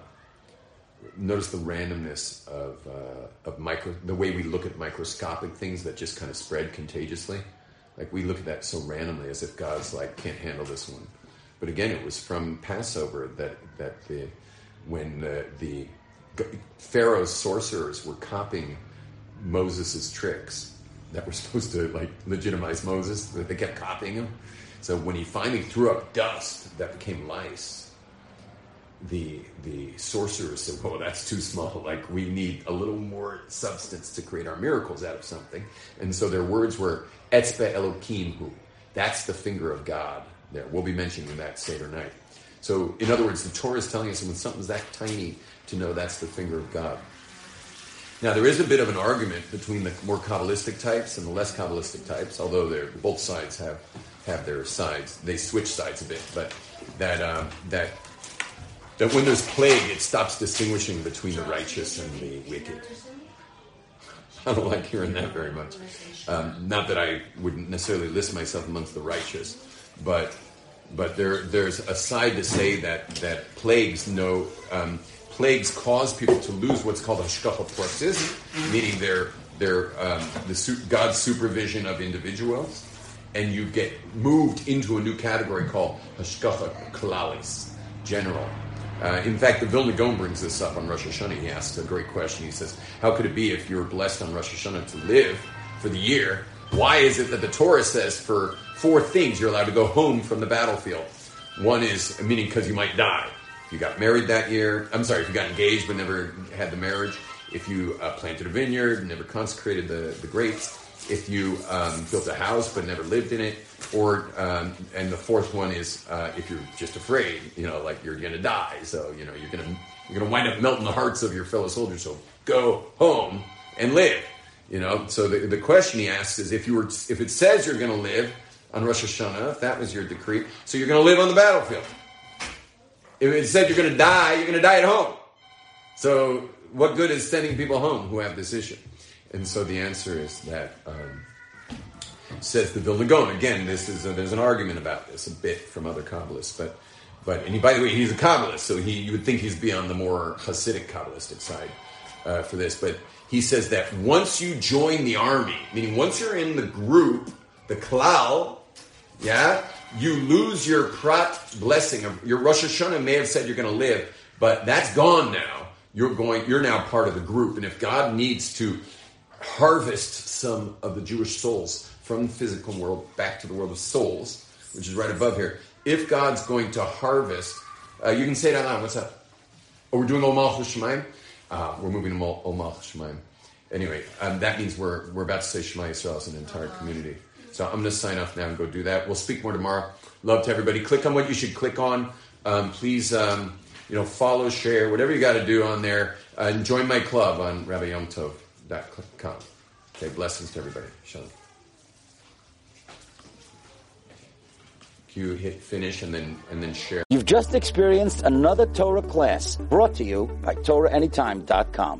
notice the randomness of uh, of micro the way we look at microscopic things that just kind of spread contagiously. Like we look at that so randomly, as if God's like can't handle this one. But again, it was from Passover that that the when the, the Pharaoh's sorcerers were copying Moses' tricks that were supposed to like legitimize Moses, they kept copying him. So when he finally threw up dust that became lice, the the sorcerers said, "Well, that's too small. Like we need a little more substance to create our miracles out of something." And so their words were "Etzbe Elohim Hu." That's the finger of God. There, we'll be mentioning that Seder night. So, in other words, the Torah is telling us when something's that tiny, to know that's the finger of God. Now, there is a bit of an argument between the more Kabbalistic types and the less Kabbalistic types, although they're, both sides have, have their sides. They switch sides a bit, but that, um, that, that when there's plague, it stops distinguishing between the righteous and the wicked. I don't like hearing that very much. Um, not that I wouldn't necessarily list myself amongst the righteous, but but there there's a side to say that that plagues know um, plagues cause people to lose what's called hashgacha pratis, meaning their their um, the God's supervision of individuals, and you get moved into a new category called hashgacha klalis, general. Uh, in fact, the Vilna Gaon brings this up on Rosh Hashanah. He asks a great question. He says, "How could it be if you're blessed on Rosh Hashanah to live for the year? Why is it that the Torah says for four things you're allowed to go home from the battlefield? One is meaning because you might die. If you got married that year, I'm sorry, if you got engaged but never had the marriage, if you uh, planted a vineyard, never consecrated the, the grapes, if you um, built a house but never lived in it, or um, and the fourth one is uh, if you're just afraid, you know, like you're to die, so you know you're to you're to wind up melting the hearts of your fellow soldiers. So go home and live. You know. So the, the question he asks is if you were if it says you're to live on Rosh Hashanah, if that was your decree, so you're going to live on the battlefield. If it said you're going to die, you're going to die at home. So what good is sending people home who have this issue? And so the answer is that um, says the Vilna Gaon. Again, this is a, there's an argument about this a bit from other Kabbalists, but but and he, by the way, he's a Kabbalist, so he you would think he's be on the more Hasidic Kabbalistic side uh, for this. But he says that once you join the army, meaning once you're in the group, the klal, yeah, you lose your prat blessing. Your Rosh Hashanah may have said you're going to live, but that's gone now. You're going. You're now part of the group, and if God needs to harvest some of the Jewish souls from the physical world back to the world of souls, which is right above here. If God's going to harvest, uh, you can say it out loud. What's up? Oh, we're doing Omal Shemaim? Uh, we're moving to Omal Shemaim. Anyway, um, that means we're, we're about to say Shema Yisrael as an entire community. So I'm going to sign off now and go do that. We'll speak more tomorrow. Love to everybody. Click on what you should click on. Um, please, um, you know, follow, share, whatever you got to do on there. Uh, and join my club on RabbiYomTov com. Okay, blessings to everybody. Shalom. You hit finish and then and then share. You've just experienced another Torah class brought to you by TorahAnytime.com.